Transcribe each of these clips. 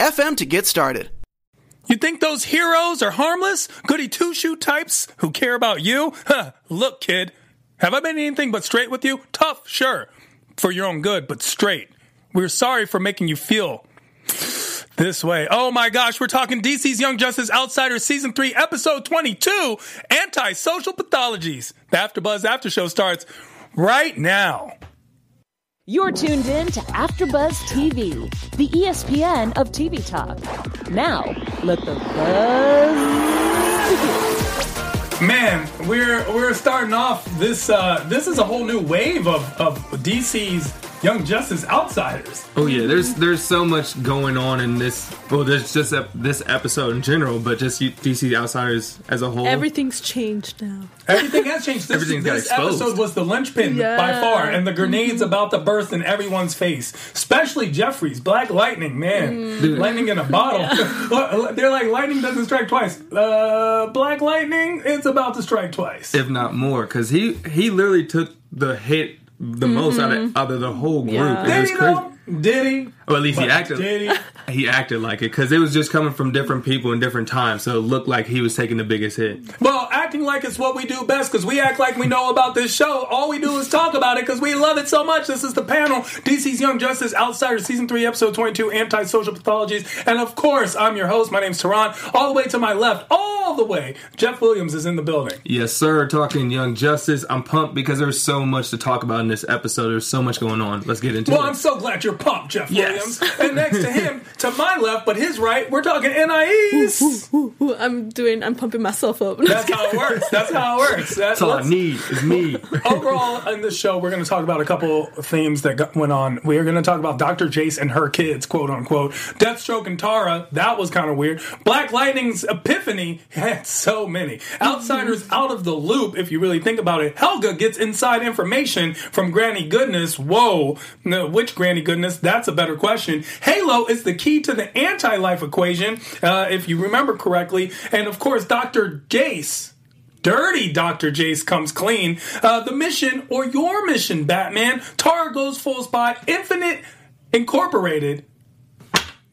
anchor.fm to get started. You think those heroes are harmless, goody two shoe types who care about you? Huh, look, kid, have I been anything but straight with you? Tough, sure, for your own good, but straight. We're sorry for making you feel this way. Oh my gosh, we're talking DC's Young Justice Outsiders Season 3, Episode 22 Antisocial Pathologies. The AfterBuzz After Show starts right now. You're tuned in to AfterBuzz TV, the ESPN of TV talk. Now, let the buzz. Man, we're we're starting off this. Uh, this is a whole new wave of of DC's Young Justice Outsiders. Oh yeah, there's there's so much going on in this. Well, there's just ep- this episode in general, but just you- DC Outsiders as a whole. Everything's changed now. Everything has changed. This, Everything's got this exposed. episode was the linchpin Yeah. by far, and the grenades about to burst in everyone's face, especially Jeffrey's Black Lightning. Man, Dude. lightning in a bottle. They're like lightning doesn't strike twice. Uh, Black Lightning, it's about to strike twice. if not more, because he he literally took the hit the most out of mm-hmm. out of the whole group. Yeah. It Did was he crazy. though? Did he? Or at least he acted. He? He acted like it because it was just coming from different people in different times, so it looked like he was taking the biggest hit. Well, acting like it's what we do best because we act like we know about this show. All we do is talk about it because we love it so much. This is the panel DC's Young Justice Outsiders Season 3, Episode 22 Antisocial Pathologies. And of course, I'm your host. My name's Tehran. All the way to my left, all the way, Jeff Williams is in the building. Yes, sir. Talking Young Justice, I'm pumped because there's so much to talk about in this episode. There's so much going on. Let's get into Well, it. Well, I'm so glad you're pumped, Jeff. Williams. And next to him, to my left, but his right, we're talking NIEs. Ooh, I'm doing. I'm pumping myself up. That's how it works. That's how it works. That- That's all I let's- need is me. overall in this show we're going to talk about a couple themes that got, went on we are going to talk about dr jace and her kids quote unquote deathstroke and tara that was kind of weird black lightning's epiphany had so many outsiders out of the loop if you really think about it helga gets inside information from granny goodness whoa which granny goodness that's a better question halo is the key to the anti-life equation uh, if you remember correctly and of course dr jace Dirty Dr. Jace comes clean. Uh, the mission or your mission, Batman. Tara goes full spot. Infinite Incorporated.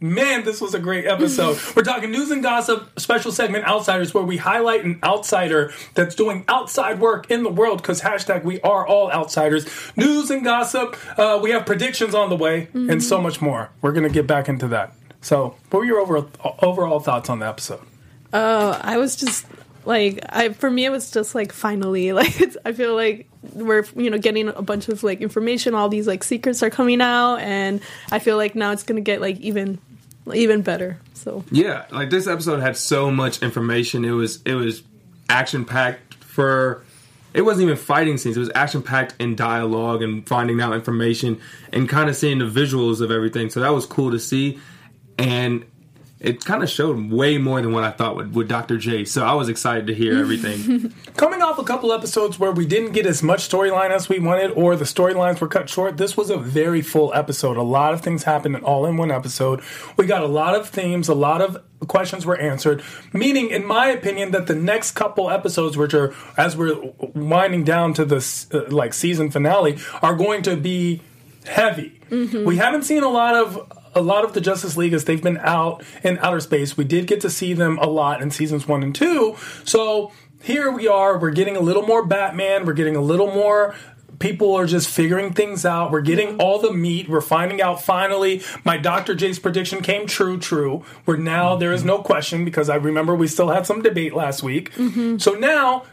Man, this was a great episode. We're talking news and gossip, special segment Outsiders, where we highlight an outsider that's doing outside work in the world because hashtag we are all outsiders. News and gossip. Uh, we have predictions on the way and so much more. We're going to get back into that. So, what were your overall, overall thoughts on the episode? Oh, I was just like, I for me it was just like finally like it's, I feel like we're you know getting a bunch of like information. All these like secrets are coming out, and I feel like now it's gonna get like even even better. So Yeah, like this episode had so much information. It was it was action packed for. It wasn't even fighting scenes. It was action packed in dialogue and finding out information and kind of seeing the visuals of everything. So that was cool to see. And it kind of showed way more than what I thought would with Dr. J. So I was excited to hear everything. Coming off a couple episodes where we didn't get as much storyline as we wanted, or the storylines were cut short, this was a very full episode. A lot of things happened all in one episode. We got a lot of themes, a lot of questions were answered. Meaning, in my opinion, that the next couple episodes, which are as we're winding down to this uh, like season finale, are going to be heavy. Mm-hmm. We haven't seen a lot of a lot of the Justice League as they've been out in outer space. We did get to see them a lot in seasons one and two. So here we are. We're getting a little more Batman. We're getting a little more. People are just figuring things out. We're getting all the meat. We're finding out finally. My Dr. J's prediction came true. True. Where now there is no question because I remember we still had some debate last week. Mm-hmm. So now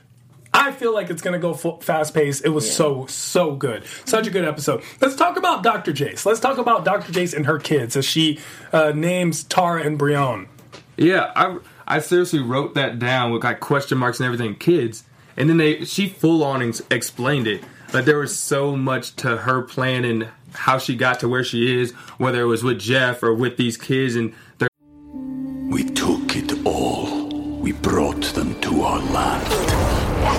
I feel like it's going to go full, fast paced. It was so so good, such a good episode. Let's talk about Dr. Jace. Let's talk about Dr. Jace and her kids as she uh, names Tara and Brion. Yeah, I I seriously wrote that down with like question marks and everything, kids, and then they she full on ex- explained it. Like there was so much to her plan and how she got to where she is, whether it was with Jeff or with these kids, and they're We took it all. We brought them to our land.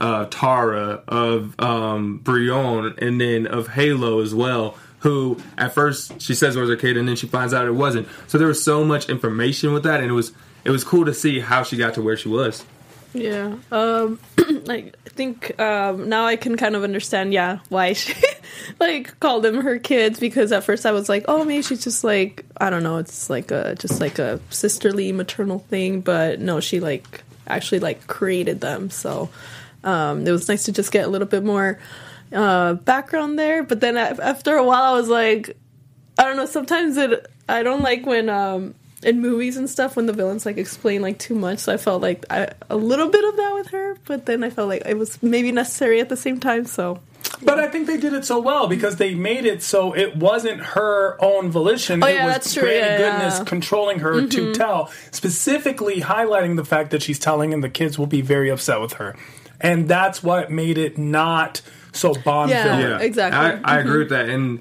uh, Tara, of um, Brion, and then of Halo as well. Who at first she says it was her kid, and then she finds out it wasn't. So there was so much information with that, and it was it was cool to see how she got to where she was. Yeah. Um like I think um now I can kind of understand yeah why she like called them her kids because at first I was like, "Oh, maybe she's just like I don't know, it's like a just like a sisterly maternal thing, but no, she like actually like created them." So um it was nice to just get a little bit more uh background there, but then after a while I was like I don't know, sometimes it I don't like when um in movies and stuff when the villains like explain like too much so i felt like I, a little bit of that with her but then i felt like it was maybe necessary at the same time so But I think they did it so well because they made it so it wasn't her own volition. Oh, it yeah, was that's true. Yeah, goodness yeah. controlling her to Mhm. tell, specifically highlighting the fact that she's telling and the kids will be very upset with her. And that's what made it not so Bond Yeah. villain. exactly. I, I agree with that, and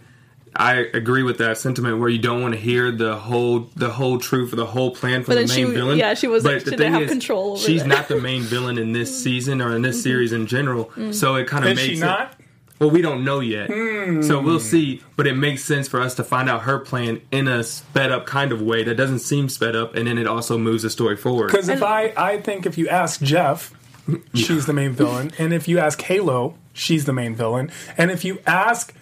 I agree with that sentiment where you don't want to hear the whole the whole truth or the whole plan for But the then she- main villain. yeah, she was like, But she the didn't thing have control over She's that. not the main villain in this season or in this series in general. Mm. So it kind of makes she it- not? Well, we don't know yet, Hmm. so we'll see. But it makes sense for us to find out her plan in a sped up kind of way that doesn't seem sped up, and then it also moves the story forward. Because if I, I think if you ask Jeff, she's the main villain, and if you ask Halo, she's the main villain, and if you ask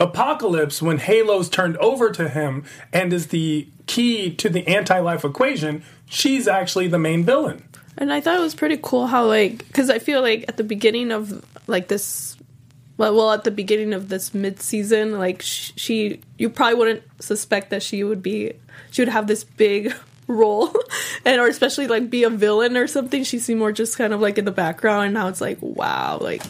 Apokolips, when Halo's turned over to him and is the key to the anti-life equation, she's actually the main villain. and i thought it was pretty cool how like because i feel like at the beginning of like this well, well at the beginning of this mid-season like sh- she you probably wouldn't suspect that she would be she would have this big role and or especially like be a villain or something she seemed more just kind of like in the background and now it's like wow like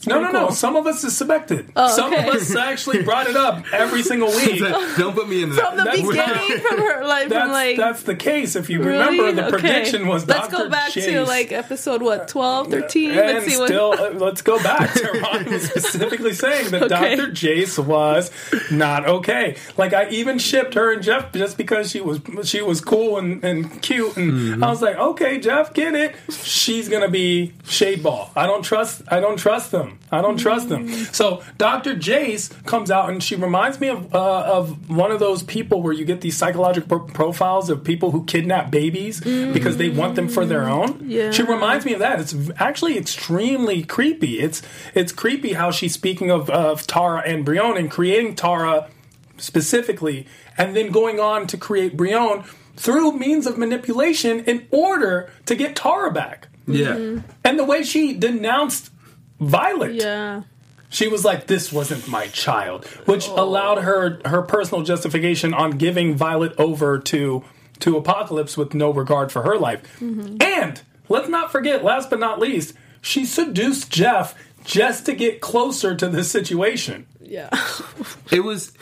it's No, pretty no, no. Some of us suspected. Oh, Some of us actually brought it up every single week. don't put me in the. from the That's- beginning from her like That's, from like that's the case. If you Really? remember, the Okay. prediction was that. let's Dr. go back to like episode what 12 13 and let's see still, what uh, let's go back to Ron was specifically saying that Okay. Dr. Jace was not okay. Like I even shipped her and Jeff just because she was she was cool and, and cute, and Mm-hmm. I was like, okay, Jeff, get it. She's gonna be shade ball. I don't trust. I don't trust them. I don't trust them. So Dr. Jace comes out and she reminds me of uh, of one of those people where you get these psychological pro- profiles of people who kidnap babies because they want them for their own. Yeah. She reminds me of that. It's actually extremely creepy. It's it's creepy how she's speaking of, of Tara and Brion and creating Tara specifically, and then going on to create Brion through means of manipulation in order to get Tara back. yeah, And the way she denounced Violet, yeah she was like, "This wasn't my child," which oh. allowed her her personal justification on giving Violet over to to Apokolips with no regard for her life. Mm-hmm. And let's not forget, last but not least, she seduced Jeff just to get closer to this situation. Yeah. it was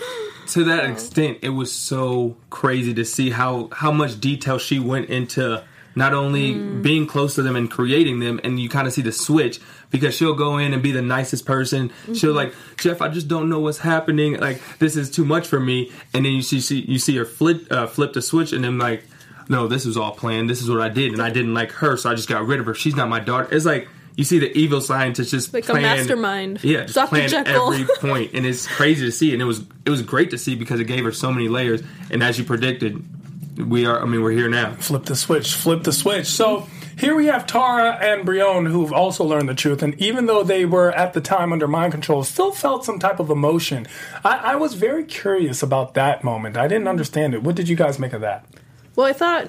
to that extent it was so crazy to see how how much detail she went into not only Mm. being close to them and creating them and you kind of see the switch because she'll go in and be the nicest person she'll Mhm. like jeff i just don't know what's happening like this is too much for me and then you see, see you see her flip uh, flip the switch and then like no this was all planned this is what i did and i didn't like her so i just got rid of her she's not my daughter it's like you see the evil scientist just Like a mastermind. yeah just Dr. plan Jekyll. every point and it's crazy to see and it was it was great to see because it gave her so many layers and as you predicted we are i mean we're here now flip the switch flip the switch so here we have Tara and Brion who've also learned the truth, and even though they were at the time under mind control, still felt some type of emotion. I, I was very curious about that moment. I didn't understand it. What did you guys make of that? Well, I thought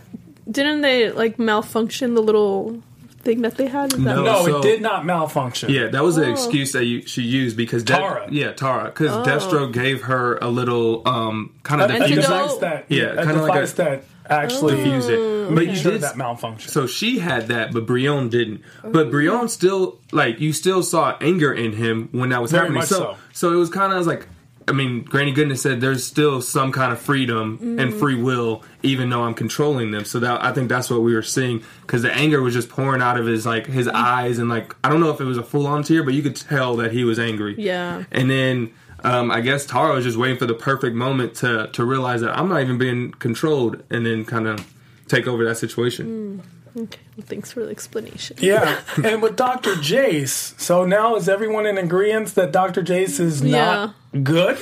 didn't they like malfunction the little thing that they had? Is that No, No, so- it did not malfunction. yeah that was the Oh. excuse that you, she used because De- Tara. yeah tara because Oh. Deathstroke gave her a little um kind of a, a diffuser. device that yeah a kind of like device a that actually diffuse it but made you sure did that malfunction. So she had that, but Brion didn't. But Brion still like you still saw anger in him when that was Very happening. much so, so. so it was kind of like I mean, Granny Goodness said there's still some kind of freedom and Mm. free will, even though I'm controlling them. So that I think that's what we were seeing because the anger was just pouring out of his like his Mm. eyes and like I don't know if it was a full on tear, but you could tell that he was angry. Yeah. And then um, I guess Tara was just waiting for the perfect moment to to realize that I'm not even being controlled, and then kind of take over that situation. Okay. Well, thanks for the explanation. Yeah, and with Dr. Jace, so now is everyone in agreement that Dr. Jace is not good?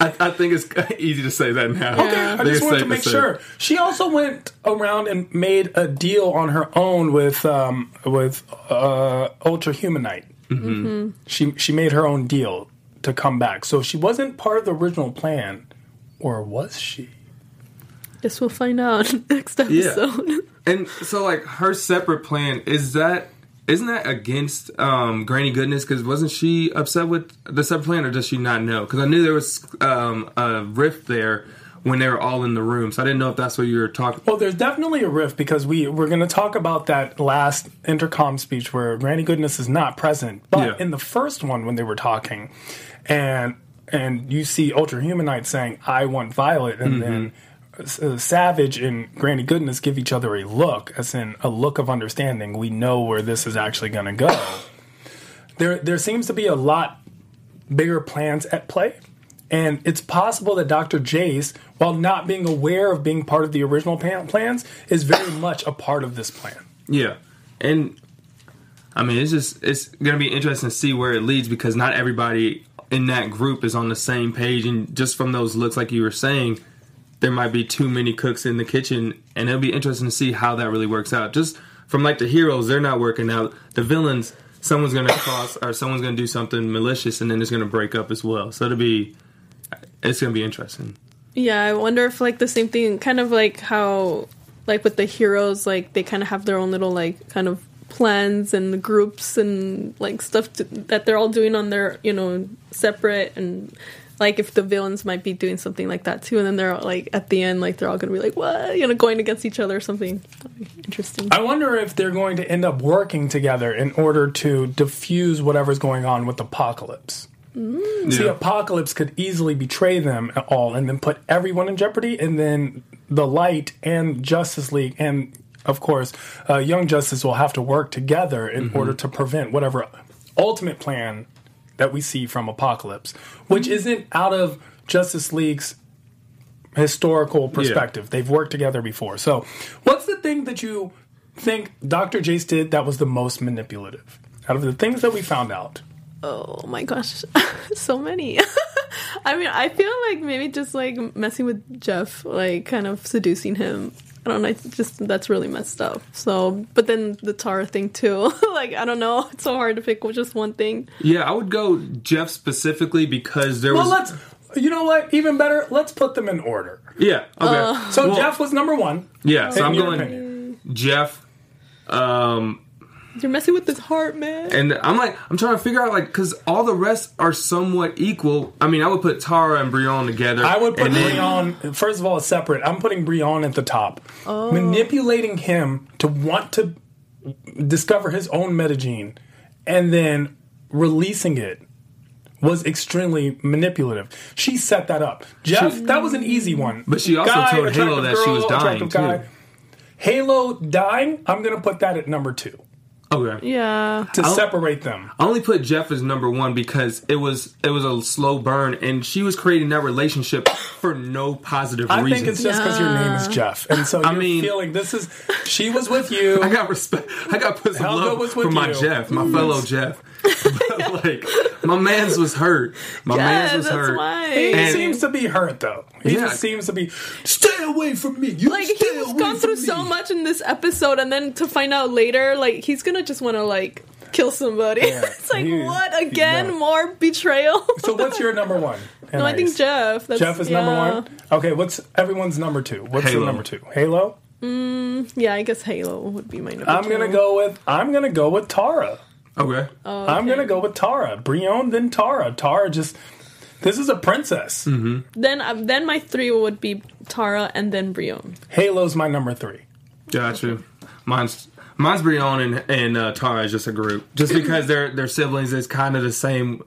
I, I think it's easy to say that now. Okay, I just wanted to make sure. She also went around and made a deal on her own with um, with uh, Ultra Humanite. Mhm. She she made her own deal to come back, so she wasn't part of the original plan, or was she? Guess we'll find out next episode. And so, like, her separate plan is that isn't that against um, Granny Goodness? Because wasn't she upset with the separate plan, or does she not know? Because I knew there was um, a rift there when they were all in the room, so I didn't know if that's what you were talking. Well, there's definitely a rift because we we're going to talk about that last intercom speech where Granny Goodness is not present, but Yeah. in the first one when they were talking, and and you see Ultra Humanite saying, "I want Violet," and Mhm. then uh, Savage and Granny Goodness give each other a look, as in a look of understanding. We know where this is actually going to go. there there seems to be a lot bigger plans at play. And it's possible that Dr. Jace, while not being aware of being part of the original plan- plans, is very much a part of this plan. Yeah, and I mean, it's just it's gonna be interesting to see where it leads because not everybody in that group is on the same page, and just from those looks, like you were saying, there might be too many cooks in the kitchen, and it'll be interesting to see how that really works out. Just from like the heroes, they're not working out. The villains, someone's gonna cross or someone's gonna do something malicious, and then it's gonna break up as well. So it'll be it's gonna be interesting. Yeah, I wonder if like the same thing, kind of like how, like with the heroes, like they kind of have their own little like kind of plans and groups and like stuff to, that they're all doing on their you know separate and like if the villains might be doing something like that too, and then they're like at the end like they're all gonna be like what you know going against each other or something. Interesting. I wonder if they're going to end up working together in order to diffuse whatever's going on with Apokolips. Mm. See, Yeah. Apokolips could easily betray them all and then put everyone in jeopardy, and then the Light and Justice League and of course, uh, Young Justice will have to work together in order to prevent whatever ultimate plan that we see from Apokolips, which mm-hmm. isn't out of Justice League's historical perspective. They've worked together before. So, what's the thing that you think Dr. Jace did that was the most manipulative out of the things that we found out? Oh my gosh, so many. I mean, I feel like maybe just like messing with Jeff, like kind of seducing him. I don't know. It's just that's really messed up. So, but then the Tara thing too. like I don't know. It's so hard to pick just one thing. Yeah, I would go Jeff specifically because there was Well, was. let's. You know what? Even better. Let's put them in order. yeah. Okay. Uh. So Well, Jeff was number one. Yeah. So I'm going opinion. Jeff. Um, You're messing with his heart, man. and I'm like, I'm trying to figure out like because all the rest are somewhat equal. I mean, I would put Tara and Brion together. I would put and then- Brion. First of all, it's separate. I'm putting Brion at the top. Oh. Manipulating him to want to discover his own metagene and then releasing it was extremely manipulative. She set that up. Jeff, She- that was an easy one. But she also told Halo attractive that she was dying, attractive too. Halo dying, I'm going to put that at number two Okay. Yeah. to I'll- separate them. I only put Jeff as number one because it was it was a slow burn, and she was creating that relationship for no positive I reason. think it's just because your name is Jeff, and so I you're mean- feeling this is. She was with you. I got respect. I got put some Helga love was with for my you. Jeff, my fellow Jeff. But like my man's was hurt. My man's was hurt. He And- seems to be hurt though. He Yeah. just seems to be. Stay away from me. You like stay he's away gone through from so much in this episode, and then to find out later, like he's gonna just want to like kill somebody. Yeah, it's like he- what again? no. More betrayal. So what's your number one? no, I think Jeff. That's, Jeff is yeah. number one. Okay, what's everyone's number two? What's Halo. the number two? Halo. Mm, yeah, I guess Halo would be my number. I'm two. gonna go with. I'm gonna go with Tara. Okay. Oh, I'm gonna go with Tara. Brion, then Tara. Tara just. This is a princess. Mm-hmm. Then, um, then my three would be Tara and then Brion. Halo's my number three. Gotcha. Mine's mine's Brion and and uh, Tara is just a group, just because they're they're siblings. It's kind of the same,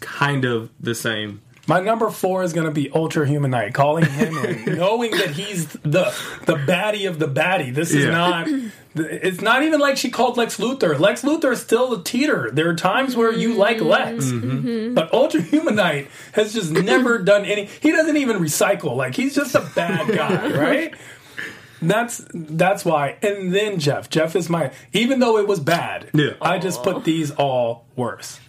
kind of the same. My number four is going to be Ultra Humanite. Calling him in, knowing that he's the the baddie of the baddie. This is Yeah. not. It's not even like she called Lex Luthor. Lex Luthor is still a teeter. There are times where you like Lex, Mm-hmm. but Ultra Humanite has just never done any. He doesn't even recycle. Like he's just a bad guy, right? That's that's why. And then Jeff. Jeff is my. Even though it was bad, Yeah. I just put these all worse.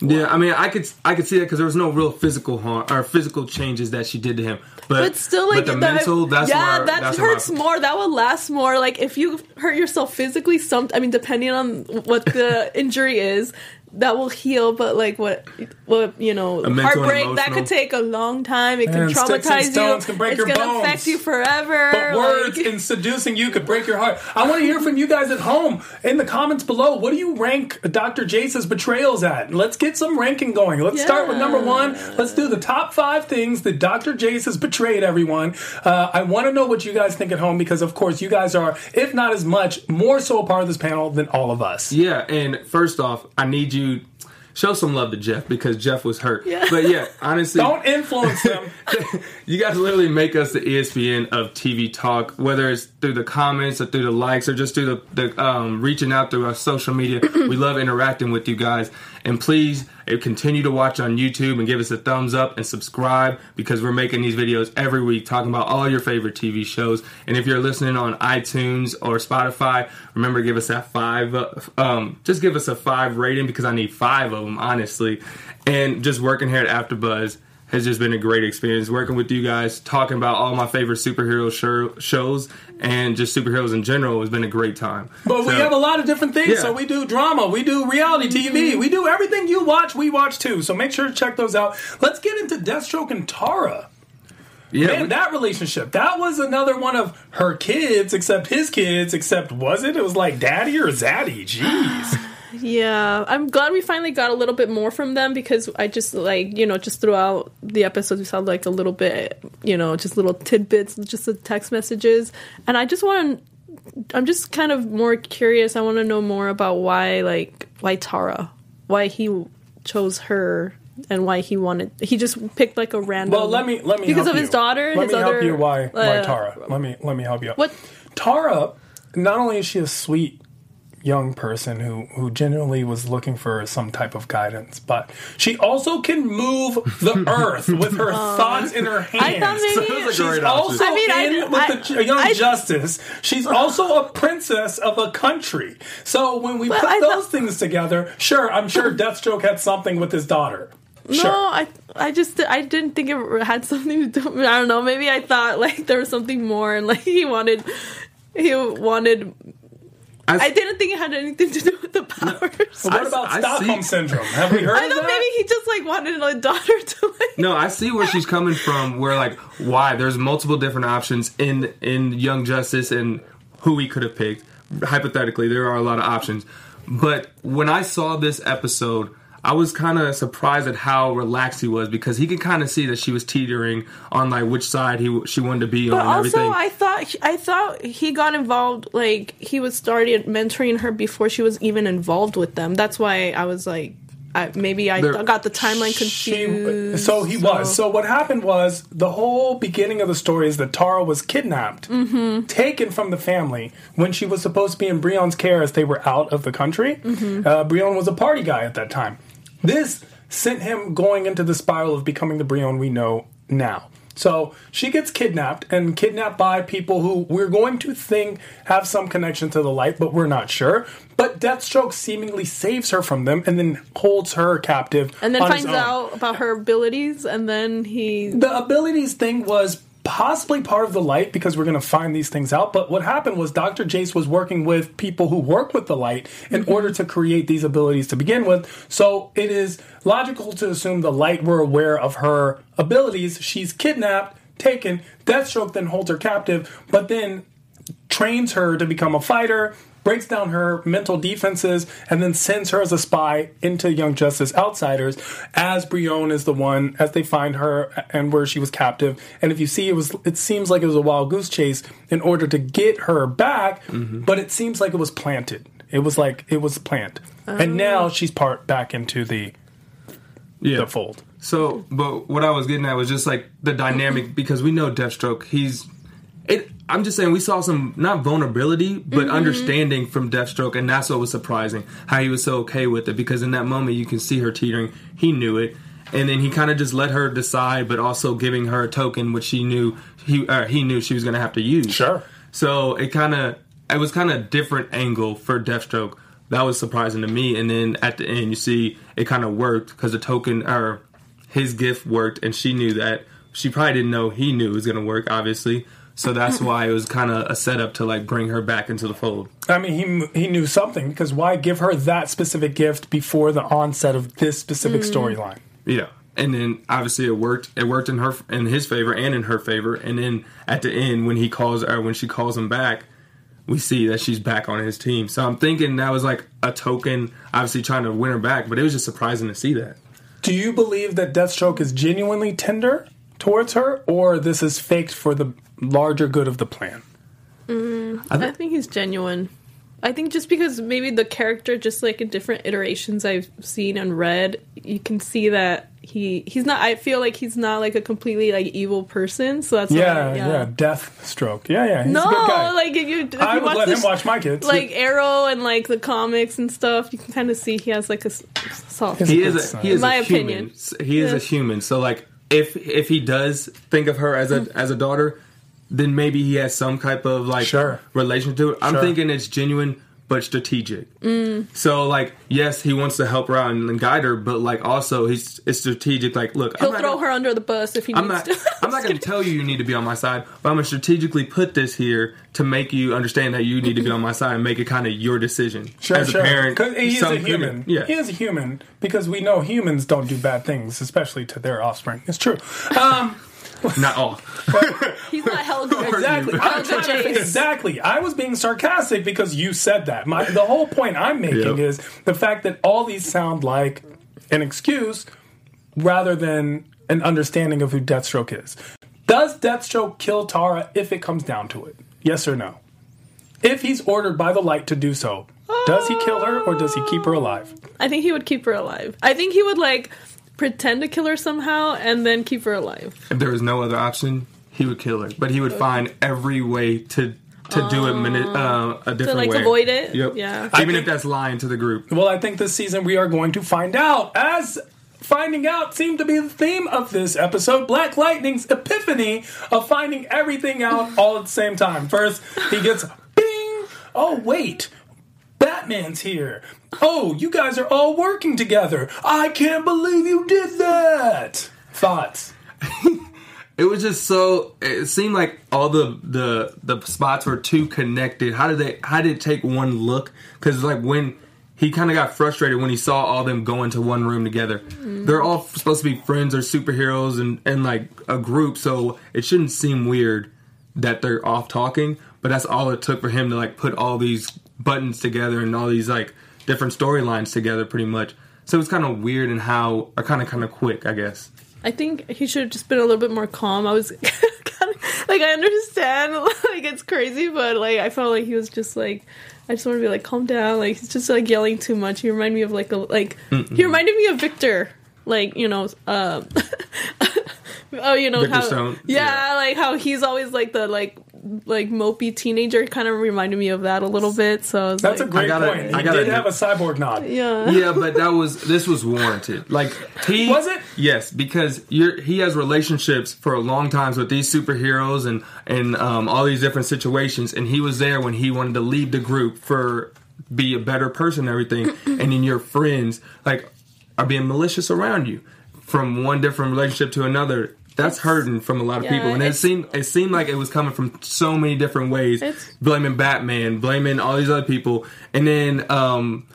Yeah, I mean, I could I could see that because there was no real physical harm or physical changes that she did to him. But, But still, like but the mental, that's yeah, where that that's hurts my- more. That would last more. Like if you hurt yourself physically, some I mean, depending on what the injury is, that will heal. But like what what you know, A mental and heartbreak that could take a long time. It can And traumatize you. can break it's gonna affect you forever. But words like- in seducing you could break your heart. I want to hear from you guys at home in the comments below. What do you rank Dr. Jace's betrayals at? Let's get some ranking going. Let's start with number one. Let's do the top five things that Dr. Jace has betrayed everyone. Uh, I want to know what you guys think at home because, of course, you guys are, if not as much, more so a part of this panel than all of us. Yeah, and first off, I need you show some love to Jeff because Jeff was hurt. But yeah, honestly, Don't influence them. you guys literally make us the ESPN of TV talk, whether it's through the comments or through the likes or just through the, the um, reaching out through our social media. we love interacting with you guys. And please uh, continue to watch on YouTube and give us a thumbs up and subscribe because we're making these videos every week talking about all your favorite TV shows. And if you're listening on iTunes or Spotify, remember to give us that five. Uh, um, just give us a five rating because I need five of them honestly. And just working here at AfterBuzz has just been a great experience working with you guys, talking about all my favorite superhero show, shows and just superheroes in general has been a great time. But we have a lot of different things. Yeah. So we do drama, we do reality TV, mm-hmm. we do everything you watch, we watch too. So make sure to check those out. Let's get into Deathstroke and Tara. Yeah, Man, we- that relationship. That was another one of her kids, except his kids, except was it? It was like daddy or zaddy. Jeez. Yeah, I'm glad we finally got a little bit more from them because I just like you know just throughout the episodes we saw like a little bit you know just little tidbits, just the text messages, and I just want to. I'm just kind of more curious. I want to know more about why like why Tara, why he chose her. And why he wanted, he just picked like a random. Well, let me let me because of his you. daughter. Let his me other, help you. Why? why uh, Tara? Let me let me help you. What? Tara? Not only is she a sweet young person who who genuinely was looking for some type of guidance, but she also can move the earth with her thoughts in her hands. I thought maybe- That was a She's great also option. I mean, I- in with I- the Young I- Justice. She's also a princess of a country. So when we put I those thought- things together, sure, I'm sure Deathstroke had something with his daughter. Sure. No, I I just I didn't think it had something to do. I don't know. Maybe I thought like there was something more, and like he wanted he wanted. I, didn't think it had anything to do with the powers. What about I Stockholm see- syndrome? Have we heard I of thought that? maybe he just like wanted a daughter to like. No, I see where she's coming from. Where like why there's multiple different options in in Young Justice and who we could have picked. Hypothetically, there are a lot of options. But when I saw this episode, I was kind of surprised at how relaxed he was because he could kind of see that she was teetering on like which side he she wanted to be But on and also, everything. I thought I thought he got involved. Like he was started mentoring her before she was even involved with them. That's why I was like, I, maybe I There- got the timeline confused. So he was. So what happened was the whole beginning of the story is that Tara was kidnapped, Mm-hmm. taken from the family when she was supposed to be in Brion's care as they were out of the country. Mhm. Uh, Brion was a party guy at that time. This sent him going into the spiral of becoming the Brion we know now. So she gets kidnapped and kidnapped by people who we're going to think have some connection to the light, but we're not sure. But Deathstroke seemingly saves her from them and then holds her captive. and then finds out about her abilities, and then he The abilities thing was possibly part of the light because we're going to find these things out. But what happened was Dr. Jace was working with people who work with the light in mm-hmm. order to create these abilities to begin with. So it is logical to assume the light were aware of her abilities. She's kidnapped, taken. Deathstroke then holds her captive, but then trains her to become a fighter, breaks down her mental defenses, and then sends her as a spy into Young Justice Outsiders as Brion is the one as they find her and where she was captive. And if you see, it was it seems like it was a wild goose chase in order to get her back, mm-hmm. but it seems like it was planted. It was like it was planned, and now oh. she's part back into the yeah. the fold. So, but what I was getting at was just like the dynamic because we know Deathstroke. He's it. I'm just saying we saw some not vulnerability but Mm-hmm. Mhm. understanding from Deathstroke, and that's what was surprising. How he was so okay with it because in that moment you can see her teetering. He knew it, and then he kind of just let her decide, but also giving her a token which she knew he uh, he knew she was going to have to use. Sure. So it kind of it was kind of a different angle for Deathstroke. That was surprising to me. And then at the end, you see it kind of worked because the token or his gift worked, and she knew that. She probably didn't know he knew it was going to work, obviously. So that's why it was kind of a setup to like bring her back into the fold. I mean, he he knew something because why give her that specific gift before the onset of this specific Mm. storyline? Yeah. And then obviously it worked. It worked in her in his favor and in her favor. And then at the end, when he calls or when she calls him back, we see that she's back on his team. So I'm thinking that was like a token, obviously trying to win her back. But it was just surprising to see that. Do you believe that Deathstroke is genuinely tender towards her, or this is faked for the larger good of the plan? Mm, I I, thi- think he's genuine. I think just because maybe the character, just like in different iterations I've seen and read, you can see that he he's not. I feel like he's not like a completely like evil person. So that's yeah, why, yeah, Deathstroke. Yeah, yeah. He's no, a good guy. like if you if I you would watch let this, him watch my kids. like Arrow and like the comics and stuff, you can kind of see he has like a soft. he is a, he is in my a opinion. human. He is Yeah. a human. So like if if he does think of her as a Mm. as a daughter, then maybe he has some type of like relation to it. I'm Sure. thinking it's genuine but strategic. Mm. So like yes, he wants to help her out and, and guide her, but like also he's it's strategic. Like look, He'll I'm not, throw her under the bus if he I'm needs not to. I'm not going to tell you you need to be on my side, but I'm going to strategically put this here to make you understand that you need to be on my side and make it kind of your decision Sure, as sure. a parent. 'Cause he is some a human. Yeah, He is a human because we know humans don't do bad things, especially to their offspring. It's true. Um, not all. He's not Helga. Exactly. I'm Helga trying to- Chase. exactly. I was being sarcastic because you said that. My the whole point I'm making Yep. is the fact that all these sound like an excuse rather than an understanding of who Deathstroke is. Does Deathstroke kill Tara if it comes down to it? Yes or no? If he's ordered by the light to do so, does he kill her or does he keep her alive? I think he would keep her alive. I think he would like pretend to kill her somehow and then keep her alive. If there was no other option, he would kill her. But he would find every way to to do it mani- uh, a different way. To like, way. avoid it? Yep. Yeah. Even if that's lying to the group. Well, I think this season we are going to find out. As finding out seemed to be the theme of this episode, Black Lightning's epiphany of finding everything out all at the same time. First, he gets bing. Oh wait. Batman's here. Oh, you guys are all working together. I can't believe you did that. Thoughts? It was just so. It seemed like all the the the spots were too connected. How did they? How did it take one look? Because like when he kind of got frustrated when he saw all them go into one room together. Mm-hmm. They're all supposed to be friends or superheroes and and like a group, so it shouldn't seem weird that they're off talking. But that's all it took for him to like put all these buttons together and all these like different storylines together, pretty much. So it's kind of weird and how, or kind of kind of quick, I guess. I think he should have just been a little bit more calm. I was kind of like, I understand, like it's crazy, but like I felt like he was just like, I just want to be like, calm down. Like he's just like yelling too much. He reminded me of like a like Mm-mm. he reminded me of Victor. Like you know, um, oh you know Victor how Stone? yeah, like how he's always like the like like mopey teenager. Kind of reminded me of that a little bit. So I was That's a like, great I gotta- point. I He gotta did admit- have a cyborg nod. yeah, yeah, but that was this was warranted. Like he Was it? Yes, because you're he has relationships for a long times with these superheroes and and um, all these different situations, and he was there when he wanted to leave the group for be a better person and everything, and then your friends like are being malicious around you from one different relationship to another. That's hurting from a lot of Yeah, people, and it seemed it seemed like it was coming from so many different ways, blaming Batman, blaming all these other people, and then um,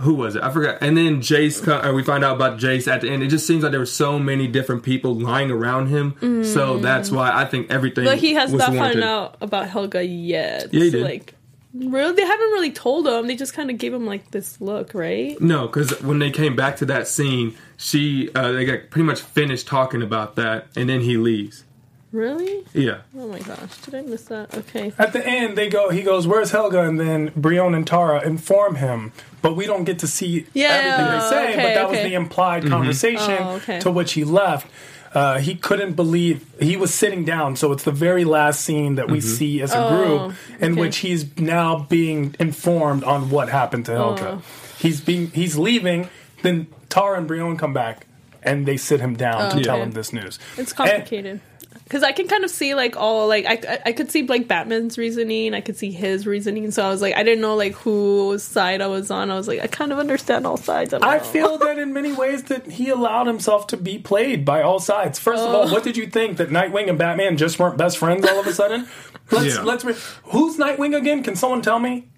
who was it? I forgot. And then Jace, uh, we find out about Jace at the end. It just seems like there were so many different people lying around him. So that's why I think everything. Mm. but he has was not found out about Helga yet. Yeah, he did. Like, really, they haven't really told him. They just kind of gave him like this look, right? No, because when they came back to that scene, she uh, they got pretty much finished talking about that, and then he leaves. Really? Yeah. Oh my gosh, did I miss that? Okay. At the end, they go. He goes, "Where's Helga?" And then Brion and Tara inform him, but we don't get to see Yeah, everything they say. but okay, that was the implied conversation Oh, okay. to which he left. Uh, he couldn't believe he was sitting down. So it's the very last scene that we see as a Oh, group, in okay. which he's now being informed on what happened to Helga. Oh. He's being he's leaving. Then Tara and Brion come back, and they sit him down Oh, to tell him this news. It's complicated. Because I can kind of see like all like I, I I could see like Batman's reasoning, I could see his reasoning. So I was like I didn't know like whose side I was on. I was like I kind of understand all sides. I, I feel that in many ways that he allowed himself to be played by all sides. First of all, oh. what did you think that Nightwing and Batman just weren't best friends all of a sudden? Let's Yeah. let's re- who's Nightwing again? Can someone tell me?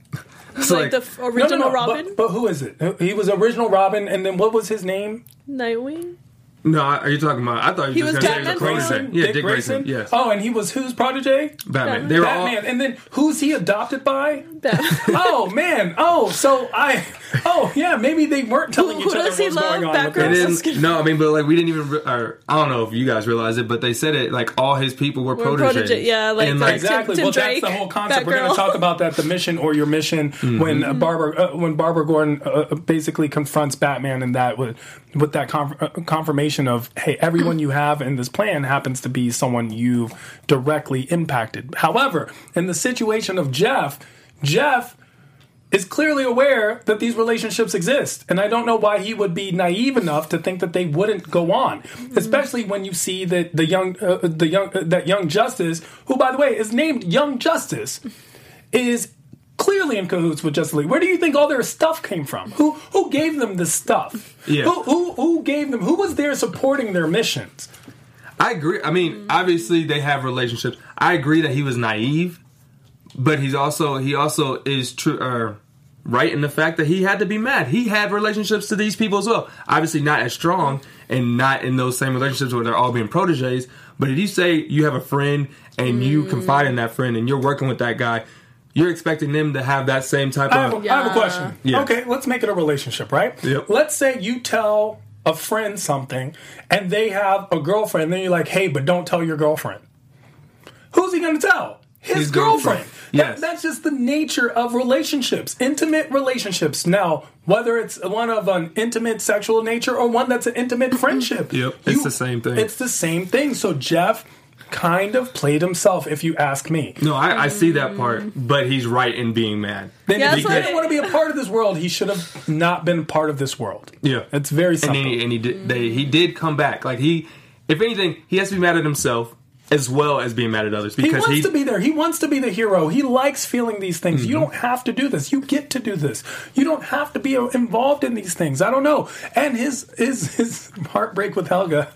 He's like, the original no, no, no, Robin, But, but who is it? He was original Robin, and then what was his name? Nightwing. No, are you talking about? I thought you He were was just going to say Batman's Grayson? Yeah, Dick, Grayson. Grayson. Yes, Oh, and he was whose protege? Batman. They were all. Batman. And then who's he adopted by? Batman. oh man. Oh, so I. Oh yeah. Maybe they weren't telling Who each other does he what's love? going on. with Batgirl? this. Didn't. No, I mean, but like we didn't even. Re- or I don't know if you guys realize it, but they said it like all his people were, Were proteges. protege- yeah, like, and, like, exactly. Tim well, Drake, that's the whole concept. We're going Batgirl. to talk about that. The mission or your mission when uh, Barbara uh, when Barbara Gordon uh, uh, basically confronts Batman and that with with that conf- uh, confirmation of hey, everyone you have in this plan happens to be someone you've directly impacted. However, in the situation of Jeff, Jeff is clearly aware that these relationships exist. And i don't know why he would be naive enough to think that they wouldn't go on especially when you see that the young uh, the young uh, that young justice who by the way is named young justice is clearly in cahoots with justice league. Where do you think all their stuff came from? Who who gave them this stuff? Yeah. who, who who gave them who was there supporting their missions? I agree. I mean, obviously they have relationships. I agree that he was naive, but he's also he also is true uh, right in the fact that he had to be mad. He had relationships to these people as well. Obviously, not as strong and not in those same relationships where they're all being proteges. But if you say you have a friend and you confide in that friend and you're working with that guy, you're expecting them to have that same type I have, of. I have a question. Yeah. Okay, let's make it a relationship, right? Yep. Let's say you tell a friend something and they have a girlfriend, and then you're like, hey, but don't tell your girlfriend. Who's he going to tell? His, His girlfriend. girlfriend. That- Yes. that's just the nature of relationships, intimate relationships. Now, whether it's one of an intimate sexual nature or one that's an intimate friendship. Yep, it's the same thing. It's the same thing. So Jeff kind of played himself, if you ask me. No, I, I see that part, but he's right in being mad. Then yeah, if he didn't want to be a part of this world, he should have not been part of this world. Yeah, It's very and simple. then he, and he did. They, he did come back. Like he, if anything, he has to be mad at himself as well as being mad at others because he wants he. to be there. He wants to be the hero. He likes feeling these things. You Mm-hmm. don't have to do this. You get to do this. You don't have to be involved in these things. I don't know. And his his his heartbreak with Helga.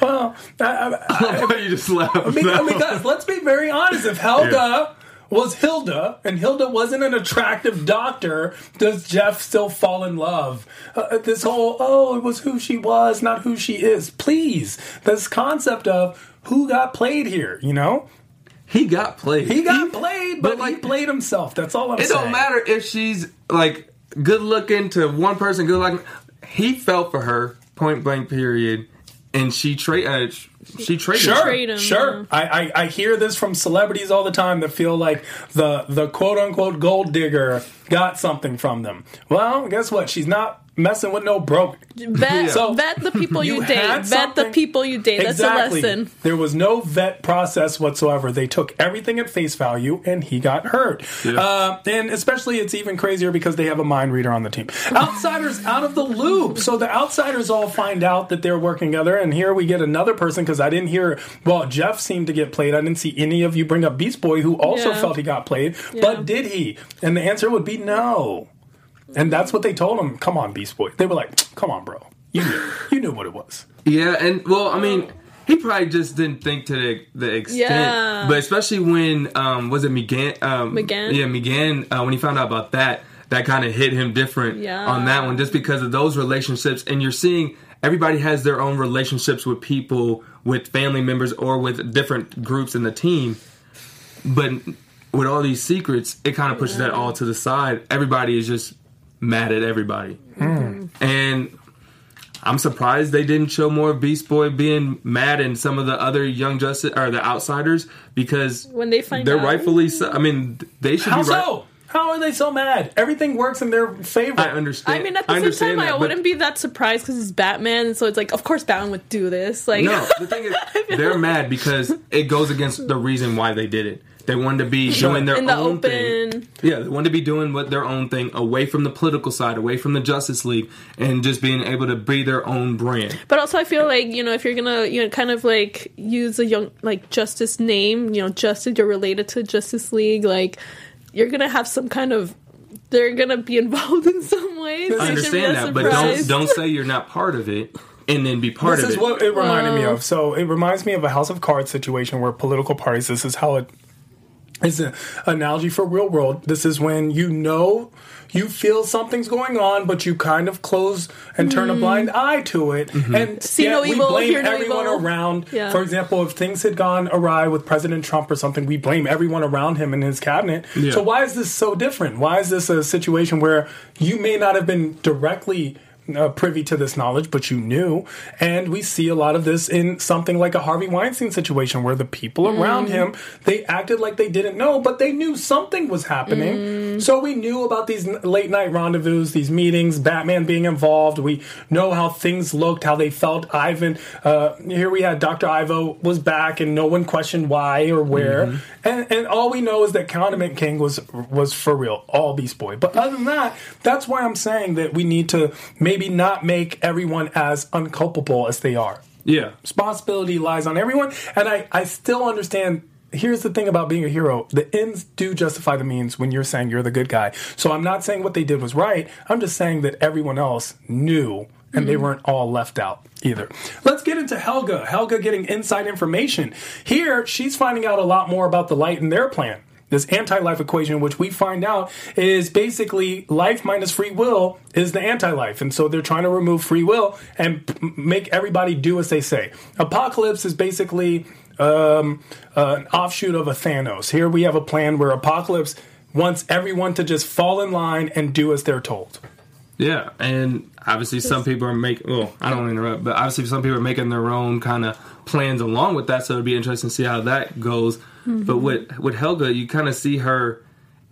Well, I, I, Why you just laugh? Because, No. because let's be very honest. If Helga was Hilda and Hilda wasn't an attractive doctor, does Jeff still fall in love? Uh, this whole, oh, it was who she was, not who she is. Please. This concept of who got played here, you know? he got played. He got played, but, but, like- he played himself. That's all I'm It saying. don't matter if she's like good looking to one person, good looking. he fell for her point blank period, and she trade uh, she traded Sure, Trade him, sure. I, I I hear this from celebrities all the time that feel like the the quote unquote gold digger got something from them. Well, guess what? She's not messing with no broke. Vet, So, vet the people you, you date. had Vet the people you date. That's exactly. a lesson. There was no vet process whatsoever. They took everything at face value, and he got hurt. Uh, and especially, it's even crazier because they have a mind reader on the team. Outsiders out of the loop. So the outsiders all find out that they're working together, and here we get another person because I didn't hear. Well, Jeff seemed to get played. I didn't see any of you bring up Beast Boy, who also Yeah. felt he got played. Yeah. But did he? And the answer would be no. And that's what they told him. Come on, Beast Boy. They were like, "Come on, bro. You knew. You knew what it was." Yeah, and well, I mean, he probably just didn't think to the, the extent, Yeah. but especially when um, was it Megan? Um, M'gann? Yeah, Megan. Uh, when he found out about that, that kind of hit him different Yeah. on that one, just because of those relationships. And you're seeing everybody has their own relationships with people, with family members, or with different groups in the team. But with all these secrets, it kind of pushes that all to the side. Everybody is just mad at everybody, hmm. and I'm surprised they didn't show more of Beast Boy being mad and some of the other young justice or the outsiders because When they find they're out. rightfully. So, I mean, they should How be right. so? How are they so mad? Everything works in their favor. I understand. I mean, at the I same time, I that, but- wouldn't be that surprised because it's Batman. So it's like, of course, Batman would do this. Like, No, the thing is, they're mad because it goes against the reason why they did it. They wanted to be doing their the own open. thing. Yeah, they wanted to be doing what their own thing, away from the political side, away from the Justice League, and just being able to be their own brand. But also, I feel like you know, if you're gonna you know, kind of like use a young like Justice name, you know, Justice, you're related to Justice League, like you're gonna have some kind of. They're gonna be involved in some ways. I understand that, but don't don't say you're not part of it, and then be part this of it. This is what it reminded me of. So it reminds me of a House of Cards situation where political parties. This is how it is an analogy for real world. This is when you know you feel something's going on, but you kind of close and turn a blind eye to it, Mm-hmm. and See no we evil, blame hear no everyone evil. around. Yeah. For example, if things had gone awry with President Trump or something, we blame everyone around him and his cabinet. Yeah. So why is this so different? Why is this a situation where you may not have been directly uh, privy to this knowledge, but you knew. And we see a lot of this in something like a Harvey Weinstein situation where the people around him, they acted like they didn't know, but they knew something was happening. So we knew about these late night rendezvous, these meetings, Batman being involved. We know how things looked, how they felt. Ivan, uh, here we had Dr. Ivo was back and no one questioned why or where. And, and all we know is that Condiment King was was for real, all Beast Boy. But other than that, that's why I'm saying that we need to maybe not make everyone as unculpable as they are. Yeah. Responsibility lies on everyone, and I, I still understand. Here's the thing about being a hero the ends do justify the means when you're saying you're the good guy. So I'm not saying what they did was right. I'm just saying that everyone else knew and they mm-hmm. weren't all left out either. Let's get into Helga. Helga getting inside information. Here, she's finding out a lot more about the light in their plan. This anti life equation, which we find out is basically life minus free will, is the anti life. And so they're trying to remove free will and p- make everybody do as they say. Apokolips is basically um, uh, an offshoot of a Thanos. Here we have a plan where Apokolips wants everyone to just fall in line and do as they're told. Yeah, and obviously some people are making. Well, I don't want to interrupt, but obviously some people are making their own kind of plans along with that. So it'd be interesting to see how that goes. But with with Helga, you kind of see her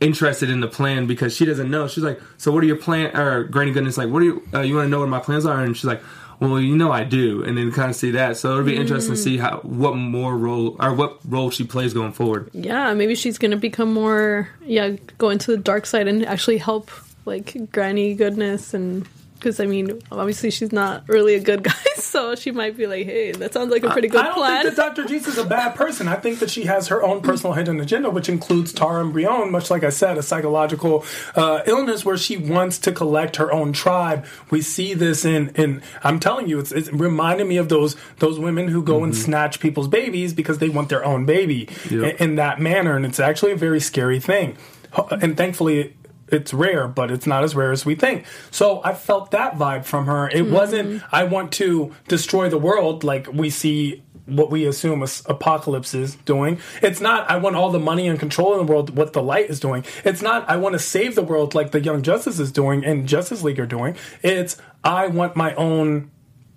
interested in the plan because she doesn't know. She's like, "So what are your plan?" Or Granny Goodness like, "What are you? Uh, you want to know what my plans are?" And she's like. Well, you know I do, and then kind of see that. So it'll be interesting to see how what more role or what role she plays going forward. Yeah, maybe she's gonna become more yeah, go into the dark side and actually help like Granny Goodness and because I mean obviously she's not really a good guy, so she might be like, hey, that sounds like a pretty good plan." I don't plan. think that Dr. Jace is a bad person. I think that she has her own personal hidden agenda, which includes Tara and Brion, much like I said, a psychological uh, illness where she wants to collect her own tribe. We see this in, in I'm telling you, it's, it's reminding me of those those women who go and snatch people's babies because they want their own baby Yep. in, in that manner, and it's actually a very scary thing. And thankfully, it's rare, but it's not as rare as we think. So I felt that vibe from her. It mm-hmm. wasn't I want to destroy the world like we see what we assume as Apokolips is doing. It's not I want all the money and control in the world what the light is doing. It's not I want to save the world like the Young Justice is doing and Justice League are doing. It's I want my own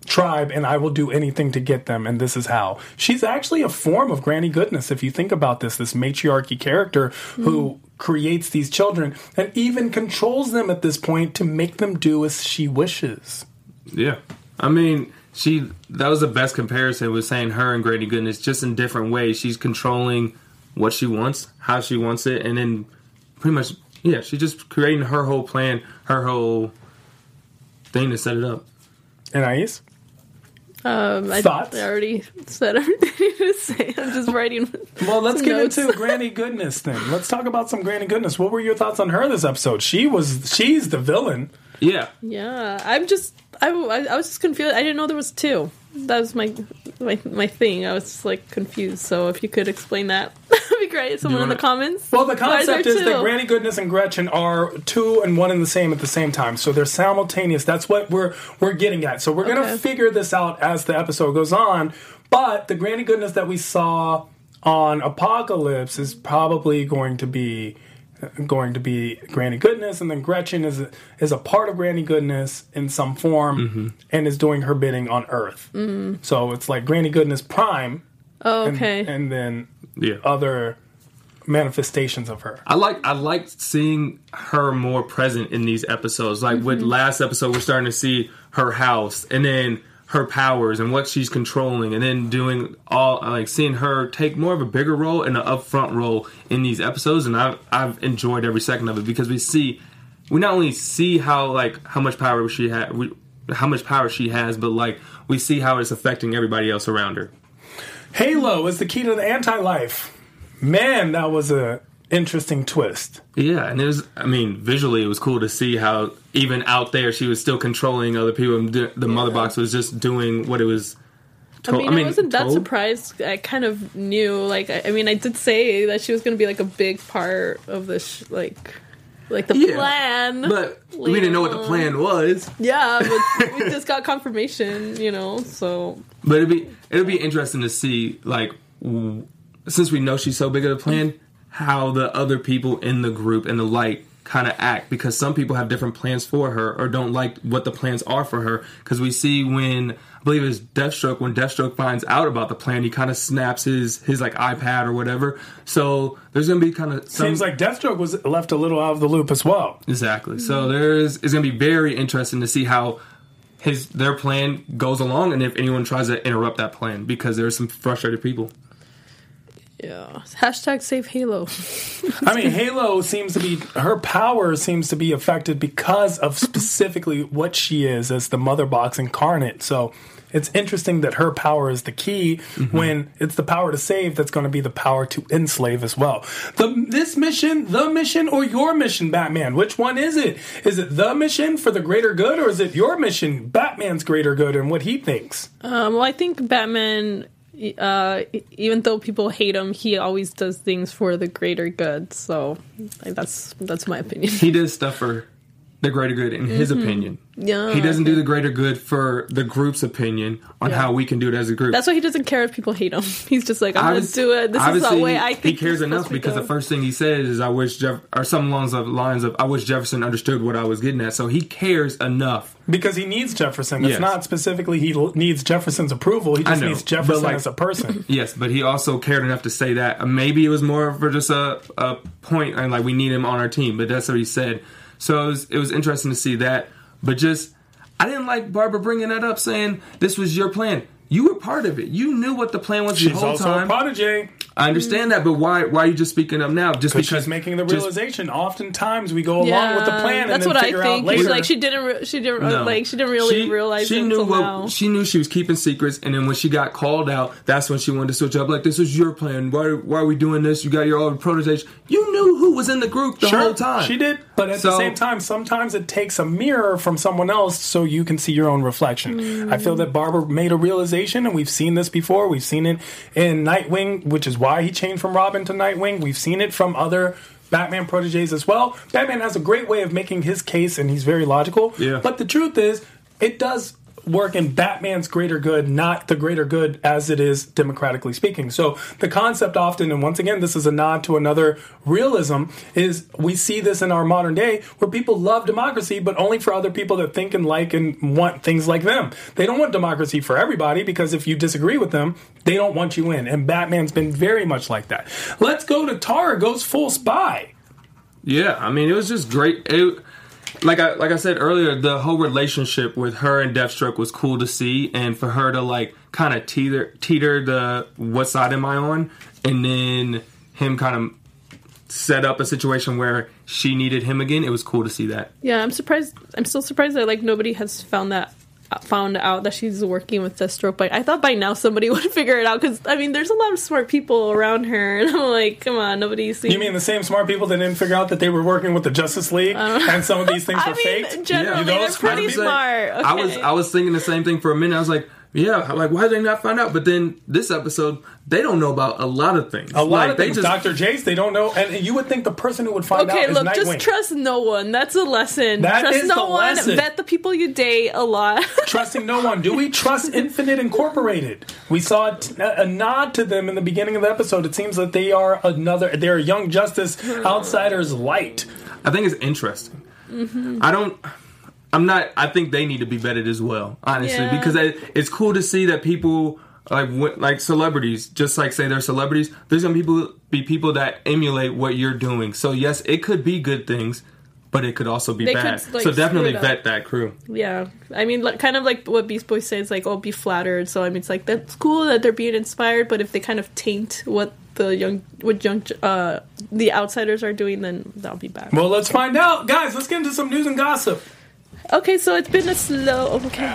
tribe and I will do anything to get them and this is how. She's actually a form of granny goodness if you think about this this matriarchy character who mm-hmm. Creates these children and even controls them at this point to make them do as she wishes. Yeah, I mean, she that was the best comparison was saying her and Granny Goodness just in different ways. She's controlling what she wants, how she wants it, and then pretty much yeah, she's just creating her whole plan, her whole thing to set it up. And Ais? Um, I, Thoughts? I already said everything I to say. I'm just writing. Well, let's some get notes. into Granny Goodness then. Let's talk about some Granny Goodness. What were your thoughts on her this episode? She was she's the villain. Yeah. Yeah, I'm just I, I, I was just confused. I didn't know there was two. That was my my my thing. I was just like confused. So if you could explain that, that'd be great. Someone in the comments. Well, the concept is that? Granny Goodness and Gretchen are two and one and the same at the same time. So they're simultaneous. That's what we're we're getting at. So we're going to Okay. figure this out as the episode goes on. But the Granny Goodness that we saw on Apokolips is probably going to be going to be Granny Goodness, and then Gretchen is a, is a part of Granny Goodness in some form Mm-hmm. and is doing her bidding on Earth. Mm. So it's like Granny Goodness Prime. Oh, and- okay. and then Yeah. other manifestations of her. I like I like seeing her more present in these episodes. Like with Mhm. last episode, we're starting to see her house and then her powers and what she's controlling, and then doing all like seeing her take more of a bigger role and an upfront role in these episodes. And I've I've enjoyed every second of it because we see we not only see how like how much power she had, how much power she has, but like we see how it's affecting everybody else around her. Halo is the key to the anti-life. Man, that was a interesting twist. Yeah, and it was. I mean, visually, it was cool to see how even out there she was still controlling other people. and The, the mother box was just doing what it was. I told- mean, I, wasn't that told. surprised. I kind of knew. Like, I, I mean, I did say that she was going to be like a big part of this, sh- like, like the Yeah, plan. But we didn't know what the plan was. Yeah, but we just got confirmation, you know. So But it'd be it'd be interesting to see like w- since we know she's so big of a plan, how the other people in the group in the light kind of act because some people have different plans for her or don't like what the plans are for her because we see when I believe it's Deathstroke when Deathstroke finds out about the plan he kind of snaps his his like iPad or whatever so there's gonna be kind of Seems like Deathstroke was left a little out of the loop as well. Exactly. So there's it's gonna be very interesting to see how his their plan goes along and if anyone tries to interrupt that plan because there's some frustrated people. Yeah, hashtag save Halo. I mean, Halo seems to be her power seems to be affected because of specifically what she is as the mother box incarnate. So it's interesting that her power is the key when it's the power to save that's going to be the power to enslave as well. The this mission, the mission, or your mission, Batman? Which one is it? Is it the mission for the greater good, or is it your mission, Batman's greater good, and what he thinks? Um, well, I think Batman, uh, even though people hate him, he always does things for the greater good. So like, that's that's my opinion. He does stuff for the greater good in his Mhm. opinion. Yeah, He doesn't okay. do the greater good for the group's opinion on Yeah. how we can do it as a group. That's why he doesn't care if people hate him. He's just like, I'm gonna do it. This is the way I he- think. he cares enough to be because the first thing he says is, "I wish Jeff," or some along the lines of, "I wish Jefferson understood what I was getting at." So he cares enough Because he needs Jefferson. It's Yes. not specifically he needs Jefferson's approval. He just know, needs Jefferson like- as a person. Yes, but he also cared enough to say that. Uh, Maybe it was more for just a, a point, and like we need him on our team. But that's what he said. So it was, it was interesting to see that. But just, I didn't like Barbara bringing that up, saying this was your plan. You were part of it. You knew what the plan was She's the whole also time. a prodigy. I understand that, but why? Why are you just speaking up now? Just Because because she's making the just- realization. Oftentimes we go along with the plan and That's then what I think. out later. Like she didn't. Re- she didn't No. like. She didn't really She- realize. she it knew until what now. she knew she was keeping secrets and then when she got called out that's when she wanted to switch up like this was your plan why, why are we doing this you got your own prototypes you knew who was in the group the Sure, whole time She did, but at the same time, sometimes it takes a mirror from someone else so you can see your own reflection. Mm. I feel that Barbara made a realization, and we've seen this before. We've seen it in Nightwing, which is why he changed from Robin to Nightwing. We've seen it from other Batman proteges as well. Batman has a great way of making his case, and he's very logical. Yeah. But the truth is, it does work in Batman's greater good, not the greater good as it is democratically speaking. So the concept often, and once again, this is a nod to another realism, is we see this in our modern day where people love democracy, but only for other people that think and like and want things like them. They don't want democracy for everybody because if you disagree with them, they don't want you in. And Batman's been very much like that. Let's go to Tara goes full spy. Yeah, I mean, it was just great. It, like I like I said earlier, the whole relationship with her and Deathstroke was cool to see, and for her to like kind of teeter teeter the what side am I on, and then him kind of set up a situation where she needed him again. It was cool to see that. Yeah, I'm surprised. I'm still surprised that like nobody has found that found out that she's working with Deathstroke. But I thought by now somebody would figure it out because I mean, there's a lot of smart people around her, and I'm like, come on, nobody's. Seen... You mean the same smart people that didn't figure out that they were working with the Justice League and some of these things I were mean, faked? Generally, You know, they're pretty crazy. smart. Okay. I was I was thinking the same thing for a minute. I was like, yeah, like why did they not find out? But then this episode, they don't know about a lot of things. A lot like, of things. just Dr. Jace, they don't know, and you would think the person who would find Okay, out is look, Nightwing. just trust no one. That's a lesson. That trust is no the one. lesson. Vet the people you date a lot. Trusting no one. Do we trust Infinite Incorporated? We saw a, t- a nod to them in the beginning of the episode. It seems that they are another. They're Young Justice outsiders light. I think it's interesting. Mm-hmm. I don't. I'm not. I think they need to be vetted as well, honestly, Yeah. because it, it's cool to see that people like like celebrities, just like say they're celebrities. There's gonna people be people that emulate what you're doing. So yes, it could be good things, but it could also be They bad. could, like, so definitely screw it up. vet that crew. Yeah, I mean, like, kind of like what Beast Boy says, like, "Oh, be flattered." So I mean, it's like that's cool that they're being inspired, but if they kind of taint what the young, what young, uh, the outsiders are doing, then that'll be bad. Well, let's find out, guys. Let's get into some news and gossip. Okay, so it's been a slow. Okay.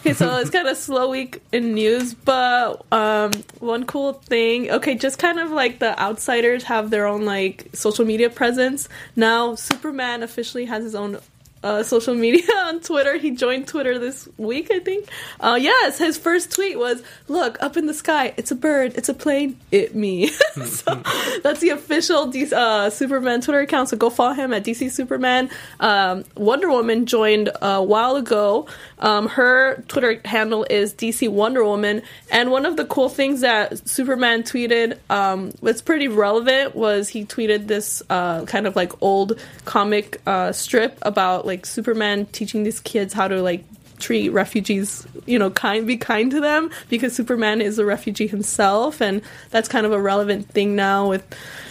okay, so it's kind of slow week in news, but um, one cool thing. Okay, just kind of like the outsiders have their own like social media presence. Now, Superman officially has his own. Uh, social media on Twitter. He joined Twitter this week, I think. Uh, yes, his first tweet was, "Look up in the sky. It's a bird. It's a plane. It me." so that's the official D- uh, Superman Twitter account. So go follow him at DC Superman. Um, Wonder Woman joined a while ago. Um, her Twitter handle is DC Wonder Woman. And one of the cool things that Superman tweeted, um, that's pretty relevant, was he tweeted this uh, kind of like old comic uh, strip about like Superman teaching these kids how to like treat refugees, you know, kind be kind to them because Superman is a refugee himself, and that's kind of a relevant thing now with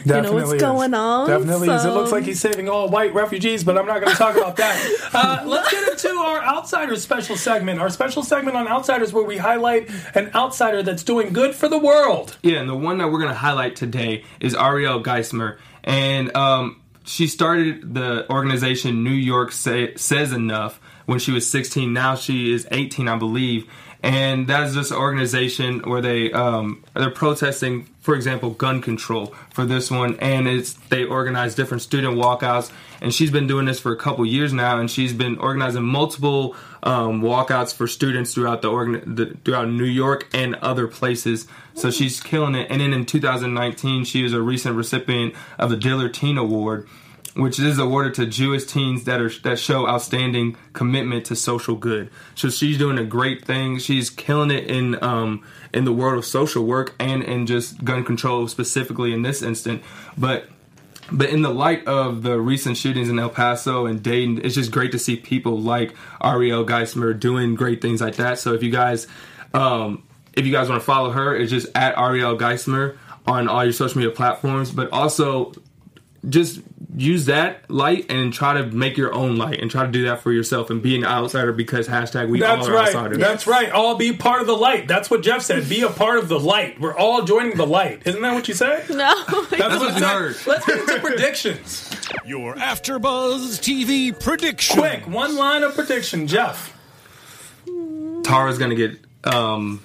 you know what's is. going on. Definitely is. It looks like he's saving all white refugees, but I'm not going to talk about that. Uh, let's get into our Outsiders special segment. Our special segment on Outsiders where we highlight an outsider that's doing good for the world. Yeah, and the one that we're going to highlight today is Ariel Geismer. And um, she started the organization New York Say, Says Enough when she was 16. Now she is 18, I believe. And that is this organization where they um, they're protesting, for example, gun control for this one, and it's they organize different student walkouts. And she's been doing this for a couple years now, and she's been organizing multiple um, walkouts for students throughout the, organ- the throughout New York and other places. So she's killing it. And then in 2019, she was a recent recipient of the Diller Teen Award, which is awarded to Jewish teens that are that show outstanding commitment to social good. So she's doing a great thing. She's killing it in um, in the world of social work and in just gun control specifically in this instant. But but in the light of the recent shootings in El Paso and Dayton, it's just great to see people like Ariel Geismer doing great things like that. So if you guys, um, if you guys want to follow her, it's just at Ariel Geismer on all your social media platforms. But also, just use that light and try to make your own light and try to do that for yourself and be an outsider because hashtag we That's all are right. outsiders. That's right. All be part of the light. That's what Jeff said. Be a part of the light. We're all joining the light. Isn't that what you said? No, That's, what what you heard. Let's get into predictions. Your AfterBuzz TV prediction. Quick, one line of prediction, Jeff. Tara's gonna get um,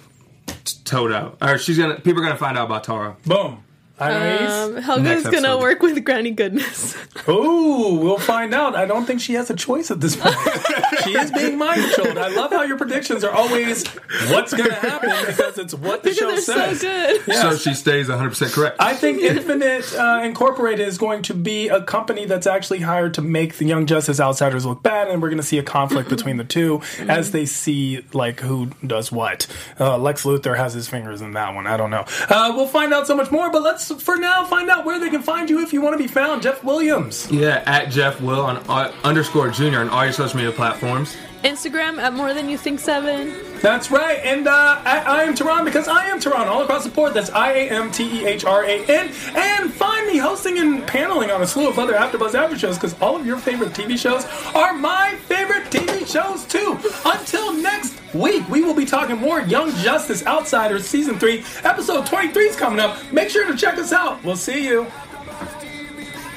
t- towed out, or she's gonna. People are gonna find out about Tara. Boom. Um, Helga's gonna work with Granny Goodness. Ooh, we'll find out. I don't think she has a choice at this point. she is being mind controlled. I love how your predictions are always what's going to happen because it's what the show they're so says. good. Yes. So she stays 100% correct. I think Infinite uh, Incorporated is going to be a company that's actually hired to make the Young Justice Outsiders look bad, and we're going to see a conflict between the two as they see like who does what. Uh, Lex Luthor has his fingers in that one. I don't know. Uh, we'll find out so much more, but let's for now find out where they can find you if you want to be found. Jeff Williams. Yeah, at Jeff Will on uh, underscore junior on all your social media platforms. Instagram at more than you think seven. That's right. And uh, I, I am Tehran because I am Tehran all across the board. That's I A M T E H R A N. And find me hosting and paneling on a slew of other AfterBuzz After shows because all of your favorite TV shows are my favorite TV shows too. Until next week, we will be talking more Young Justice Outsiders Season 3. Episode 23 is coming up. Make sure to check us out. We'll see you.